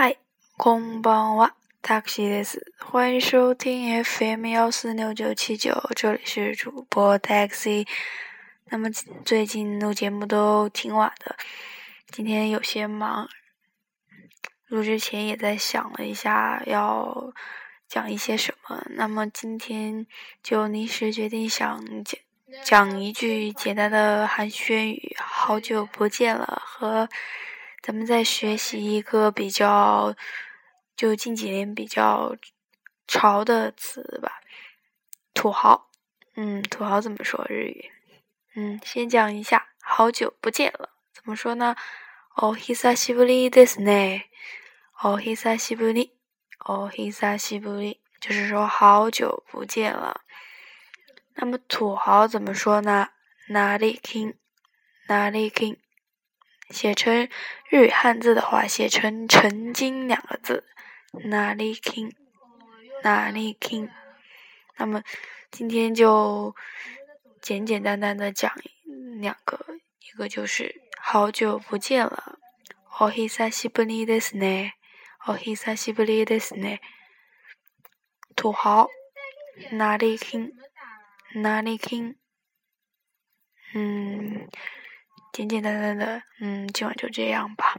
嗨，空邦哇，taxi です。欢迎收听 FM 幺四六九七九，这里是主播 taxi。那么最近录节目都挺晚的，今天有些忙，录之前也在想了一下要讲一些什么，那么今天就临时决定想讲讲一句简单的寒暄语，好久不见了和。咱们在学习一个比较，就近几年比较潮的词吧，土豪。嗯，土豪怎么说日语？嗯，先讲一下，好久不见了，怎么说呢？お久しぶりですね。お久しぶり。お久しぶり，就是说好久不见了。那么土豪怎么说呢？哪里 king？哪里 king？ 写成日语汉字的话，写成“曾经”两个字，哪里 king，哪里 king。那么今天就简简单单的讲两个，一个就是好久不见了，お久しぶりですね，お久しぶりですね。土豪，哪里 king，哪里 king。嗯。 简简单单的，嗯，今晚就这样吧。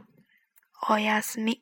おやすみ。